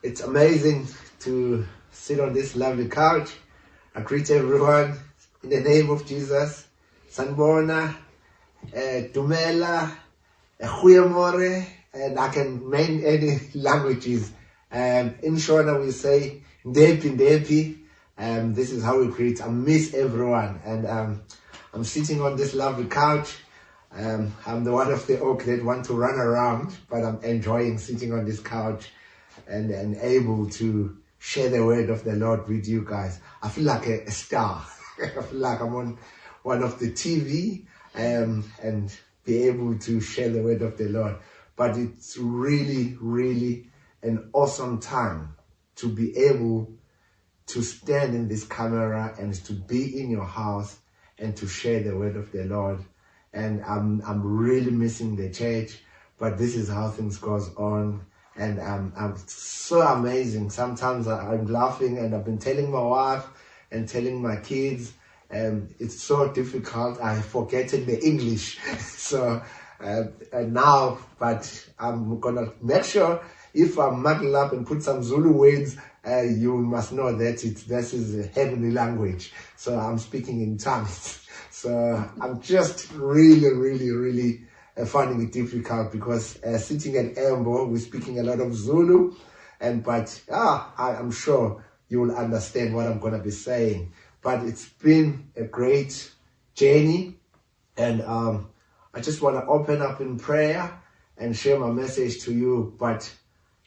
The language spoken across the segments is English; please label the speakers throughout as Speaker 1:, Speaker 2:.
Speaker 1: It's amazing to sit on this lovely couch. I greet everyone in the name of Jesus. Sanbona, Tumela, uh, and I can name any languages. Um, in Shona we say Ndepi Ndepi. Um, this is how we greet. I miss everyone, and um, I'm sitting on this lovely couch. Um, I'm the one of the oak that want to run around, but I'm enjoying sitting on this couch and, and able to share the word of the Lord with you guys. I feel like a, a star. I feel like I'm on one of the TV um, and be able to share the word of the Lord. But it's really, really an awesome time to be able to stand in this camera and to be in your house and to share the word of the Lord. And I'm, I'm really missing the church, but this is how things goes on and I'm so amazing. Sometimes I'm laughing, and I've been telling my wife and telling my kids, um, it's so difficult. I forgetting the English, so uh, now, but I'm gonna make sure if I muddle up and put some Zulu words, uh, you must know that it this is a heavenly language. So I'm speaking in tongues. So I'm just really, really, really finding it difficult because uh, sitting at Embo, we're speaking a lot of Zulu, and but ah, I, am sure you will understand what I'm going to be saying. But it's been a great journey, and um, I just want to open up in prayer and share my message to you. But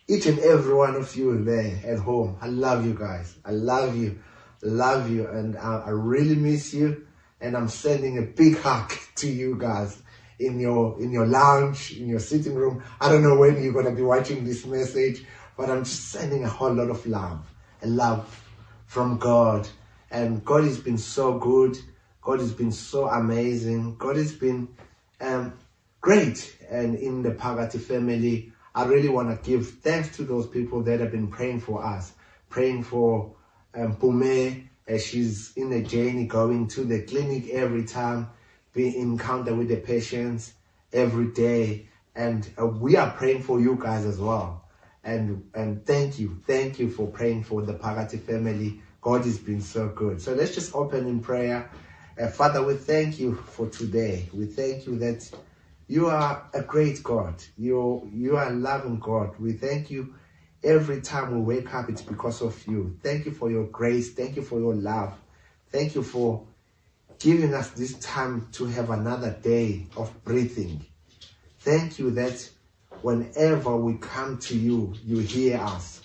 Speaker 1: each and every one of you there at home, I love you guys. I love you, love you, and I, I really miss you. And I'm sending a big hug to you guys in your in your lounge, in your sitting room. I don't know when you're gonna be watching this message, but I'm just sending a whole lot of love, a love from God. And God has been so good. God has been so amazing. God has been um, great. And in the Phakathi family, I really want to give thanks to those people that have been praying for us, praying for um, Pume as she's in the journey going to the clinic every time be encounter with the patients every day. And uh, we are praying for you guys as well. And, and thank you. Thank you for praying for the Phakathi family. God has been so good. So let's just open in prayer. Uh, Father, we thank you for today. We thank you that you are a great God. You, you are a loving God. We thank you every time we wake up, it's because of you. Thank you for your grace. Thank you for your love. Thank you for giving us this time to have another day of breathing. Thank you that whenever we come to you, you hear us.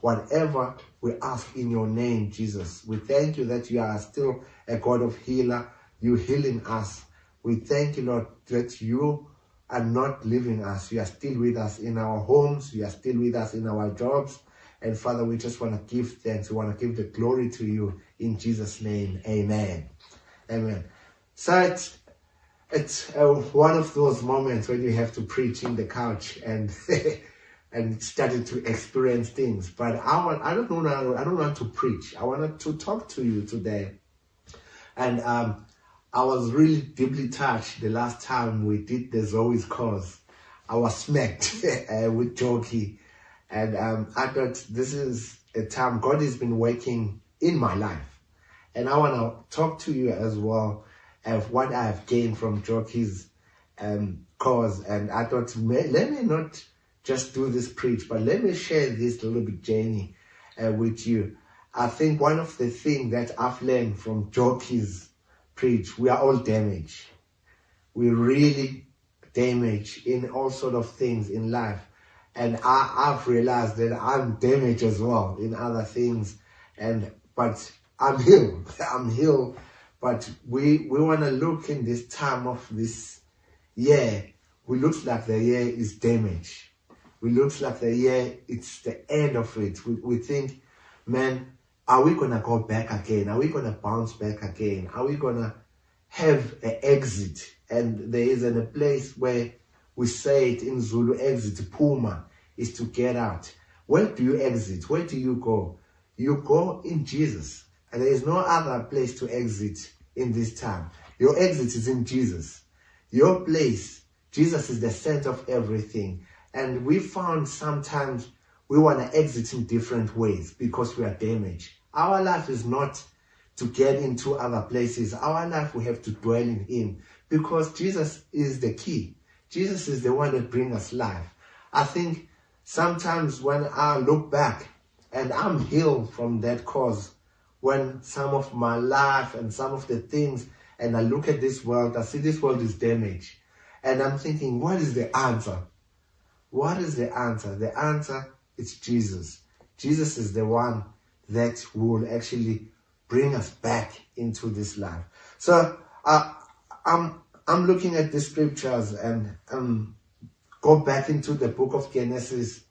Speaker 1: Whatever we ask in your name, Jesus, we thank you that you are still a God of healer. You healing us. We thank you, Lord, that you are not leaving us. You are still with us in our homes. You are still with us in our jobs. And Father, we just want to give thanks. We want to give the glory to you in Jesus' name. Amen. Amen. So it's, it's uh, one of those moments when you have to preach in the couch and and started to experience things. But I want I don't know I don't want to preach. I wanted to talk to you today. And um, I was really deeply touched the last time we did the Zoe's cause. I was smacked uh, with Joki. And um, I thought this is a time God has been working in my life. And I want to talk to you as well of what I've gained from Joki's um, cause. And I thought, let me not just do this preach, but let me share this little bit journey uh, with you. I think one of the things that I've learned from Joki's preach, we are all damaged. We really damaged in all sort of things in life. And I, I've realized that I'm damaged as well in other things. And, but I'm healed. I'm healed. But we, we want to look in this time of this year. We looks like the year is damaged. We looks like the year, it's the end of it. We, we think, man, are we going to go back again? Are we going to bounce back again? Are we going to have an exit? And there is a place where we say it in Zulu, exit, Phuma, is to get out. Where do you exit? Where do you go? You go in Jesus. And there is no other place to exit in this time. Your exit is in Jesus. Your place, Jesus is the center of everything. And we found sometimes we want to exit in different ways because we are damaged. Our life is not to get into other places. Our life we have to dwell in Him because Jesus is the key. Jesus is the one that brings us life. I think sometimes when I look back and I'm healed from that cause, when some of my life and some of the things, and I look at this world, I see this world is damaged. And I'm thinking, what is the answer? What is the answer? The answer is Jesus. Jesus is the one that will actually bring us back into this life. So uh, I'm I'm looking at the scriptures and um, go back into the book of Genesis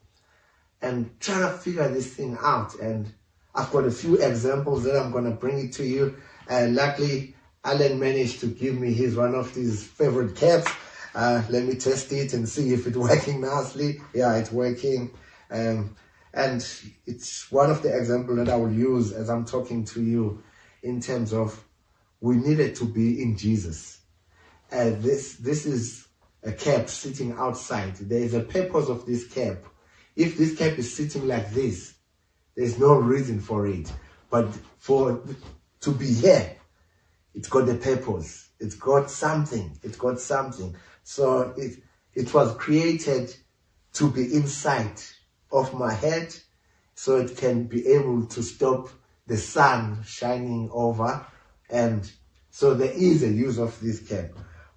Speaker 1: and try to figure this thing out. And I've got a few examples that I'm going to bring it to you. And luckily, Alan managed to give me his one of his favorite caps. Uh, let me test it and see if it's working nicely. Yeah, it's working. Um, and it's one of the examples that I will use as I'm talking to you in terms of we needed to be in Jesus. Uh, this, this is a cap sitting outside. There is a purpose of this cap. If this cap is sitting like this, there's no reason for it. But for to be here, it's got a purpose. It's got something. It's got something. So it it was created to be inside of my head so it can be able to stop the sun shining over and so there is a use of this cap.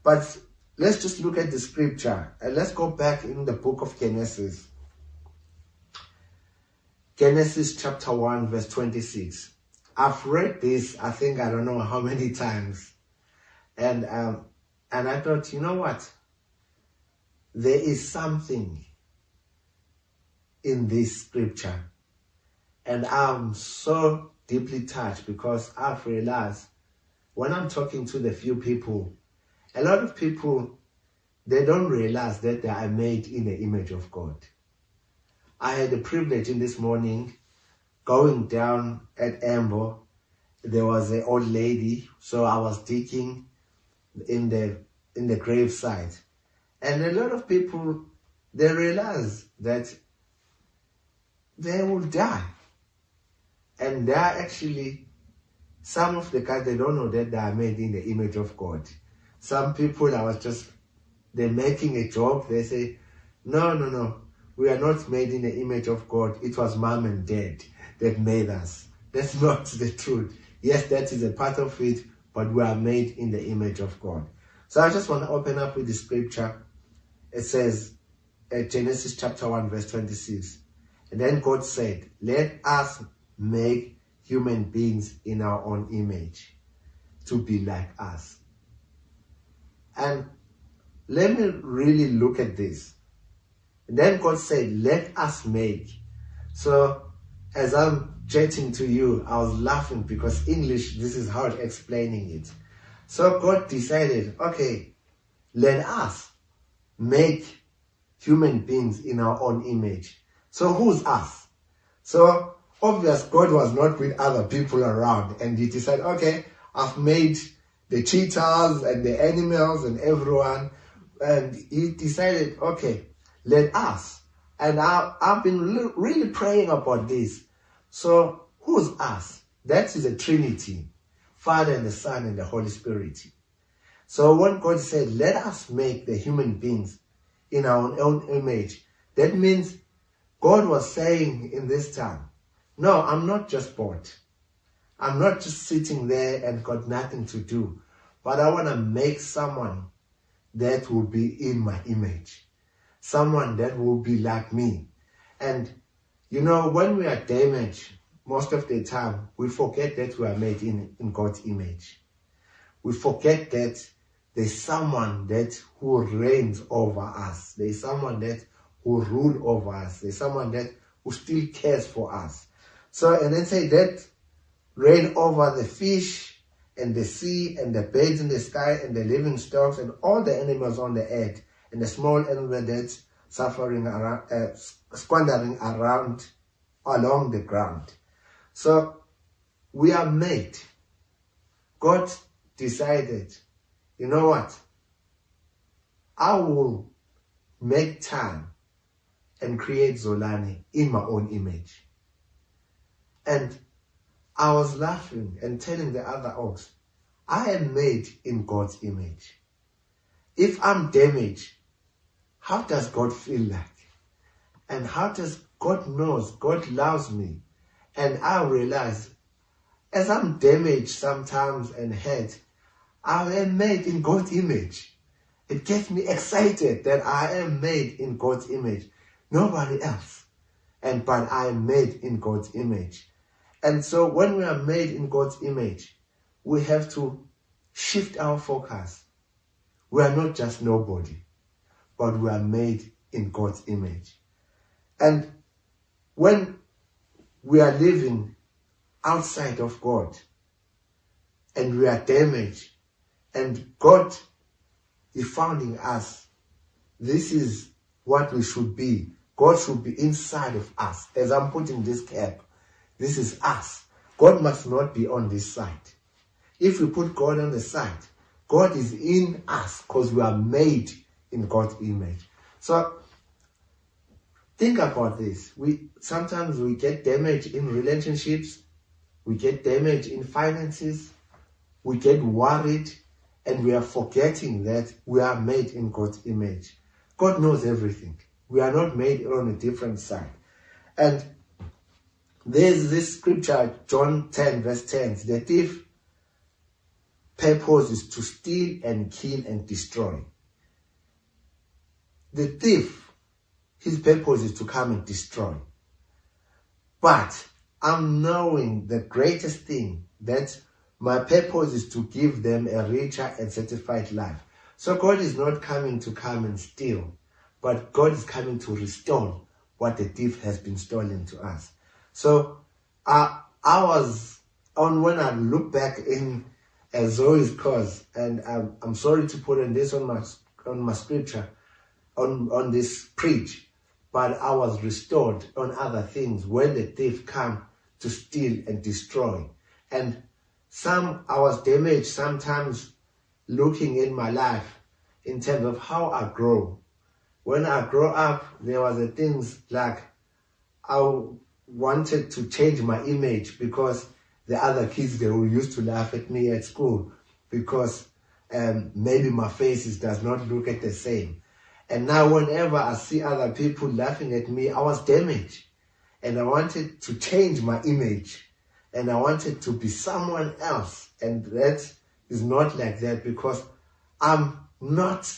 Speaker 1: But let's just look at the scripture and let's go back in the book of Genesis. Genesis chapter 1 verse 26. I've read this, I think I don't know how many times. And um, and I thought, you know what? There is something in this scripture. And I'm so deeply touched because I've realized when I'm talking to the few people, a lot of people, they don't realize that they are made in the image of God. I had the privilege in this morning going down at Amber. There was an old lady, so I was digging in the in the graveside. And a lot of people they realize that they will die. And they are actually, some of the guys, they don't know that they are made in the image of God. Some people, I was just, they're making a joke. They say, no, no, no. We are not made in the image of God. It was mom and dad that made us. That's not the truth. Yes, that is a part of it, but we are made in the image of God. So I just want to open up with the scripture. It says, uh, Genesis chapter 1, verse 26. And then God said, Let us make human beings in our own image to be like us. And let me really look at this. And then God said, Let us make. So as I'm chatting to you, I was laughing because English, this is hard explaining it. So God decided, okay, let us make human beings in our own image. So who's us? So obvious God was not with other people around and he decided, okay, I've made the cheetahs and the animals and everyone. And he decided, okay, let us. And I, I've been really praying about this. So who's us? That is a Trinity. Father and the Son and the Holy Spirit. So when God said, let us make the human beings in our own image, that means God was saying in this time, no, I'm not just bored. I'm not just sitting there and got nothing to do, but I want to make someone that will be in my image, someone that will be like me. And you know, when we are damaged, most of the time, we forget that we are made in, in God's image. We forget that there's someone that who reigns over us. There's someone that who rule over us. There's someone that who still cares for us. So, and then say that reign over the fish and the sea and the birds in the sky and the living stocks and all the animals on the earth and the small that's suffering around, uh, squandering around along the ground. So we are made. God decided, you know what? I will make time and create Zolani in my own image. And I was laughing and telling the other oaks, I am made in God's image. If I'm damaged, how does God feel like? And how does God knows God loves me? And I realize as I'm damaged sometimes and hurt, I am made in God's image. It gets me excited that I am made in God's image. Nobody else. And but I am made in God's image. And so when we are made in God's image, we have to shift our focus. We are not just nobody, but we are made in God's image. And when we are living outside of God and we are damaged and God is founding us, this is what we should be. God should be inside of us. As I'm putting this cap, this is us. God must not be on this side. If we put God on the side, God is in us because we are made in God's image. So think about this. We sometimes we get damage in relationships, we get damage in finances, we get worried, and we are forgetting that we are made in God's image. God knows everything. We are not made on a different side. And there's this scripture, John 10, verse 10. The thief purpose is to steal and kill and destroy. The thief, his purpose is to come and destroy. But I'm knowing the greatest thing that my purpose is to give them a richer and satisfied life. So God is not coming to come and steal, but God is coming to restore what the thief has been stolen to us. So I, I was on when I look back in uh, Zoe's cause, and I'm, I'm sorry to put in this on my on my scripture, on on this preach, but I was restored on other things when the thief come to steal and destroy, and some I was damaged sometimes looking in my life in terms of how I grow. When I grow up, there was the things like I wanted to change my image because the other kids they who used to laugh at me at school because um, maybe my face does not look at the same. And now whenever I see other people laughing at me, I was damaged. And I wanted to change my image. And I wanted to be someone else. And that is not like that because I'm not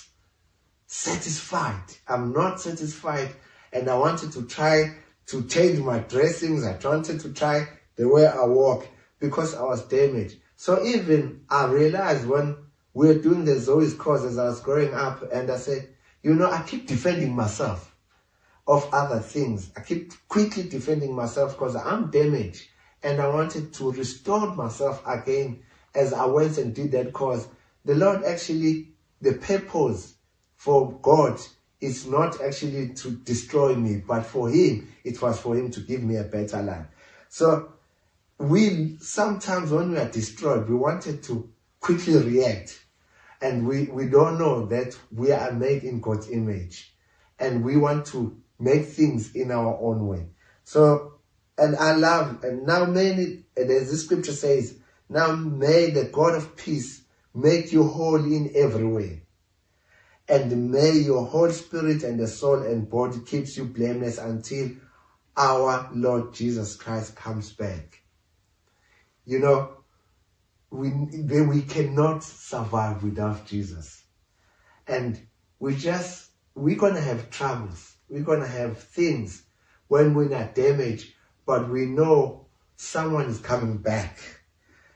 Speaker 1: satisfied. I'm not satisfied. And I wanted to try to change my dressings. I wanted to try the way I walk because I was damaged. So even I realized when we were doing the Zoe's course as I was growing up and I said, you know, I keep defending myself of other things. I keep quickly defending myself because I'm damaged and I wanted to restore myself again as I went and did that cause. The Lord actually, the purpose for God is not actually to destroy me, but for him, it was for him to give me a better life. So we sometimes when we are destroyed, we wanted to quickly react. And we, we don't know that we are made in God's image. And we want to make things in our own way. So, and I love, and now many, and as the scripture says, now may the God of peace make you whole in every way and may your whole spirit and the soul and body keeps you blameless until our Lord Jesus Christ comes back. You know, we, we cannot survive without Jesus. And we just, we're going to have troubles. We're going to have things when we're not damaged, but we know someone is coming back.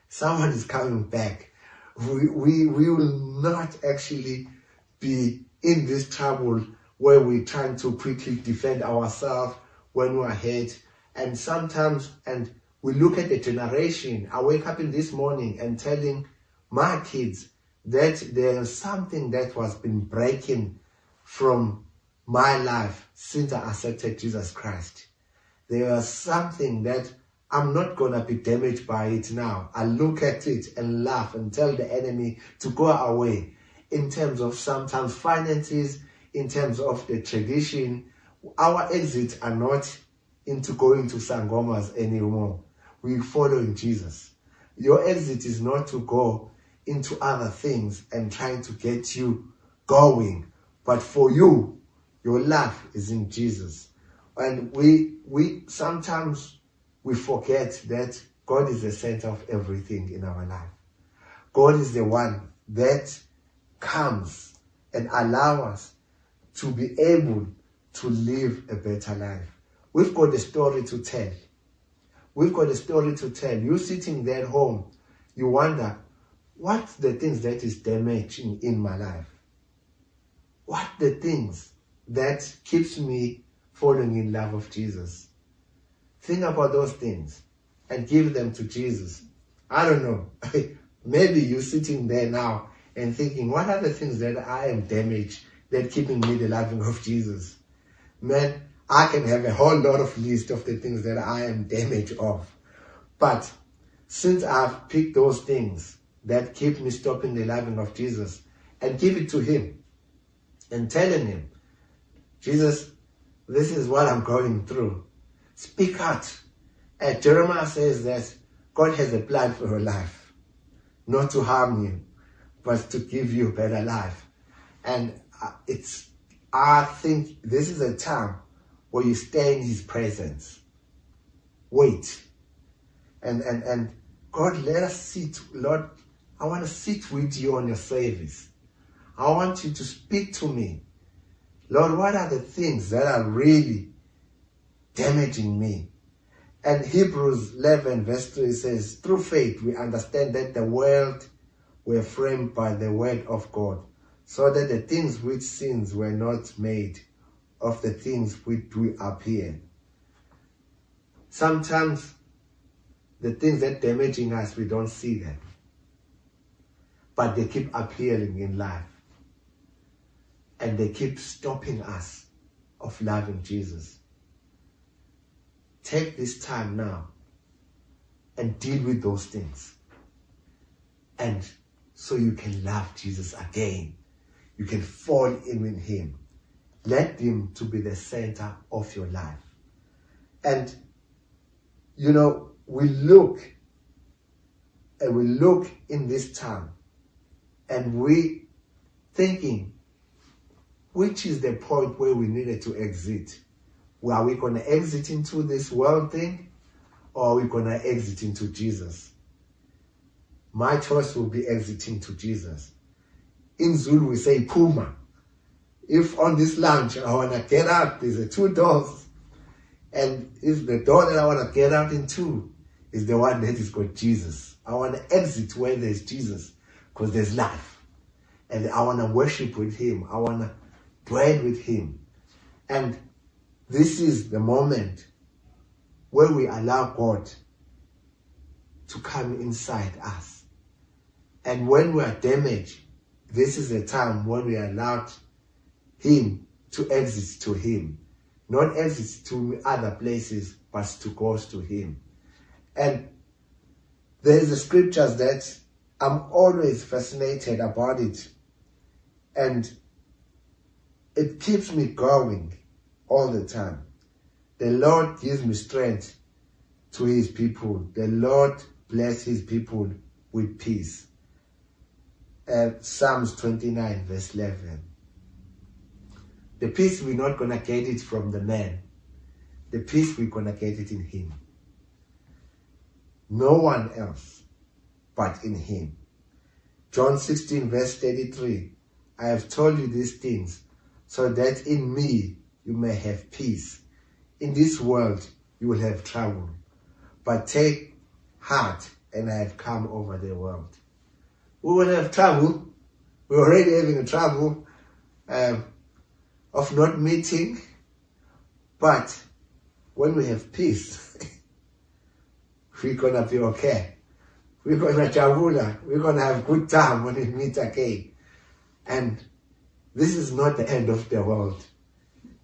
Speaker 1: Someone is coming back. We, we, we will not actually be in this trouble where we're trying to quickly defend ourselves when we're hurt. And sometimes, and we look at the generation. I wake up in this morning and telling my kids that there's something that was been breaking from my life since I accepted Jesus Christ. There was something that I'm not to be damaged by it now. I look at it and laugh and tell the enemy to go away in terms of sometimes finances, in terms of the tradition. our exits are not into going to sangomas anymore. We follow in Jesus. Your exit is not to go into other things and trying to get you going, but for you, your life is in Jesus. And we we sometimes we forget that God is the center of everything in our life. God is the one that comes and allow us to be able to live a better life. We've got a story to tell. We've got a story to tell. You sitting there at home, you wonder, what's the things that is damaging in my life? What the things that keeps me falling in love of Jesus? Think about those things and give them to Jesus. I don't know. Maybe you're sitting there now and thinking, what are the things that I am damaged that keeping me the loving of Jesus? Man, I can have a whole lot of list of the things that I am damaged of. But since I've picked those things that keep me stopping the loving of Jesus and give it to him and telling him, Jesus, this is what I'm going through. Speak out. And Jeremiah says that God has a plan for your life, not to harm you, but to give you a better life. And uh, it's, I think this is a time where you stay in his presence. Wait. And, and, and God, let us sit. Lord, I want to sit with you on your service. I want you to speak to me. Lord, what are the things that are really damaging me? And Hebrews 11 verse 3 says, through faith we understand that the world were framed by the word of God, so that the things which sins were not made of the things which we appear. Sometimes the things that are damaging us, we don't see them. But they keep appearing in life. And they keep stopping us of loving Jesus. Take this time now and deal with those things. And so you can love Jesus again. You can fall in with him let him to be the center of your life. And, you know, we look and we look in this time and we thinking, which is the point where we needed to exit? Well, are we going to exit into this world thing or are we going to exit into Jesus? My choice will be exiting to Jesus. In Zulu, we say Phuma if on this lunch I want to get out, there's a two doors. And if the door that I want to get out into is the one that is called Jesus, I want to exit where there's Jesus because there's life. And I want to worship with him. I want to dwell with him. And this is the moment where we allow God to come inside us. And when we are damaged, this is the time when we are allowed him to exit to him. Not exit to other places, but to go to him. And there's the scriptures that I'm always fascinated about it. And it keeps me going all the time. The Lord gives me strength to his people. The Lord bless his people with peace. Uh, Psalms 29 verse 11. The peace we're not going to get it from the man. The peace we're going to get it in him. No one else but in him. John 16 verse 33. I have told you these things so that in me you may have peace. In this world you will have trouble. But take heart and I have come over the world. We will have trouble. We're already having trouble. Um, of not meeting, but when we have peace, we're gonna be okay. We're gonna chavula. We're gonna have good time when we meet again. And this is not the end of the world.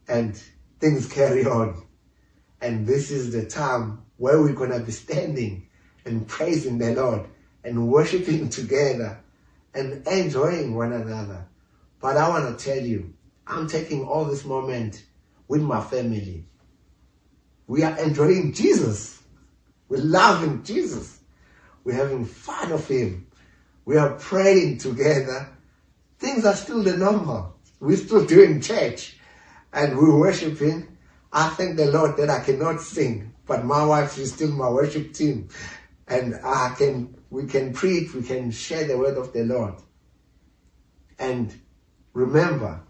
Speaker 1: And things carry on. And this is the time where we're gonna be standing and praising the Lord and worshiping together and enjoying one another. But I want to tell you, I'm taking all this moment with my family. We are enjoying Jesus. We're loving Jesus. We're having fun of Him. We are praying together. Things are still the normal. We're still doing church and we're worshiping. I thank the Lord that I cannot sing, but my wife is still my worship team. And I can, we can preach, we can share the word of the Lord. And remember,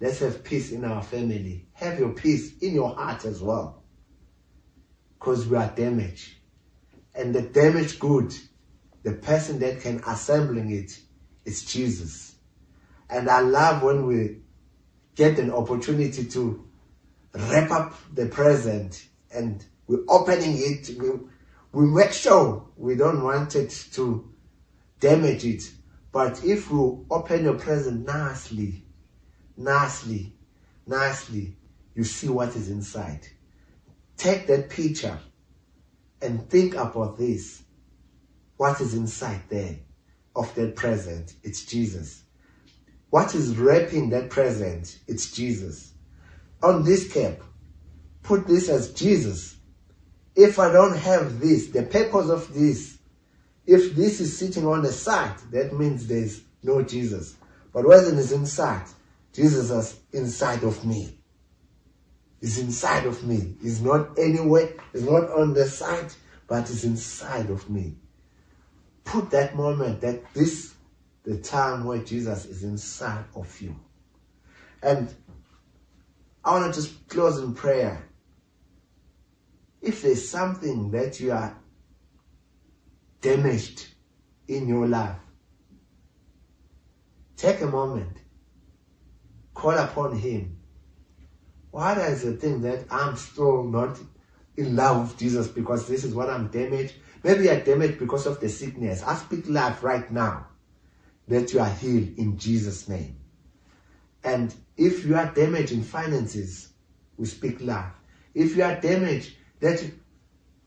Speaker 1: let's have peace in our family. Have your peace in your heart as well. Because we are damaged. And the damaged good, the person that can assembling it is Jesus. And I love when we get an opportunity to wrap up the present and we're opening it. We, we make sure we don't want it to damage it. But if we open your present nicely, nicely, nicely, you see what is inside. Take that picture and think about this. What is inside there of that present? It's Jesus. What is wrapping that present? It's Jesus. On this cap, put this as Jesus. If I don't have this, the purpose of this, if this is sitting on the side, that means there's no Jesus. But when it's inside, Jesus is inside of me. He's inside of me. He's not anywhere, he's not on the side, but he's inside of me. Put that moment, that this the time where Jesus is inside of you. And I want to just close in prayer. If there's something that you are damaged in your life, take a moment, call upon Him. What is the thing that I'm still not in love with Jesus because this is what I'm damaged? Maybe I'm damaged because of the sickness. I speak life right now that you are healed in Jesus' name. And if you are damaged in finances, we speak life. If you are damaged that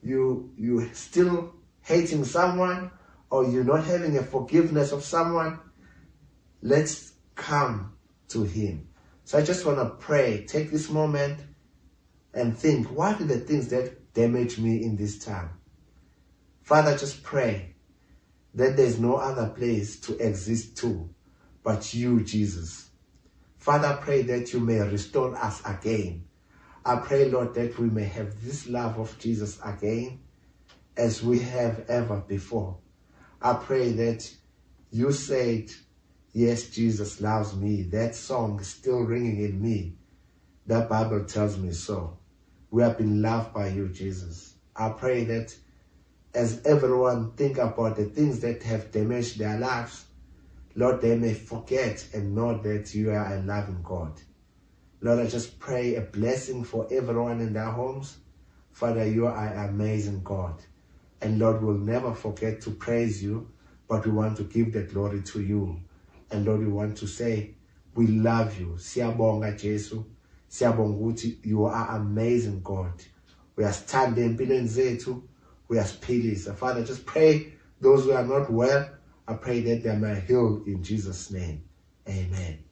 Speaker 1: you you still hating someone or you're not having a forgiveness of someone, let's come to him. So I just want to pray. Take this moment and think, what are the things that damage me in this time? Father, just pray that there's no other place to exist to but you, Jesus. Father, pray that you may restore us again. I pray, Lord, that we may have this love of Jesus again as we have ever before. I pray that you said, Yes, Jesus loves me. That song is still ringing in me. That Bible tells me so. We have been loved by you, Jesus. I pray that as everyone think about the things that have damaged their lives, Lord, they may forget and know that you are a loving God. Lord, I just pray a blessing for everyone in their homes. Father, you are an amazing God. And Lord, we'll never forget to praise you, but we want to give the glory to you. And Lord, we want to say, we love you. Siyabonga Jesu. Siyabonga you are amazing God. We are standing empilweni zethu uyasiphilisa. Father, just pray those who are not well, I pray that they may heal in Jesus' name. Amen.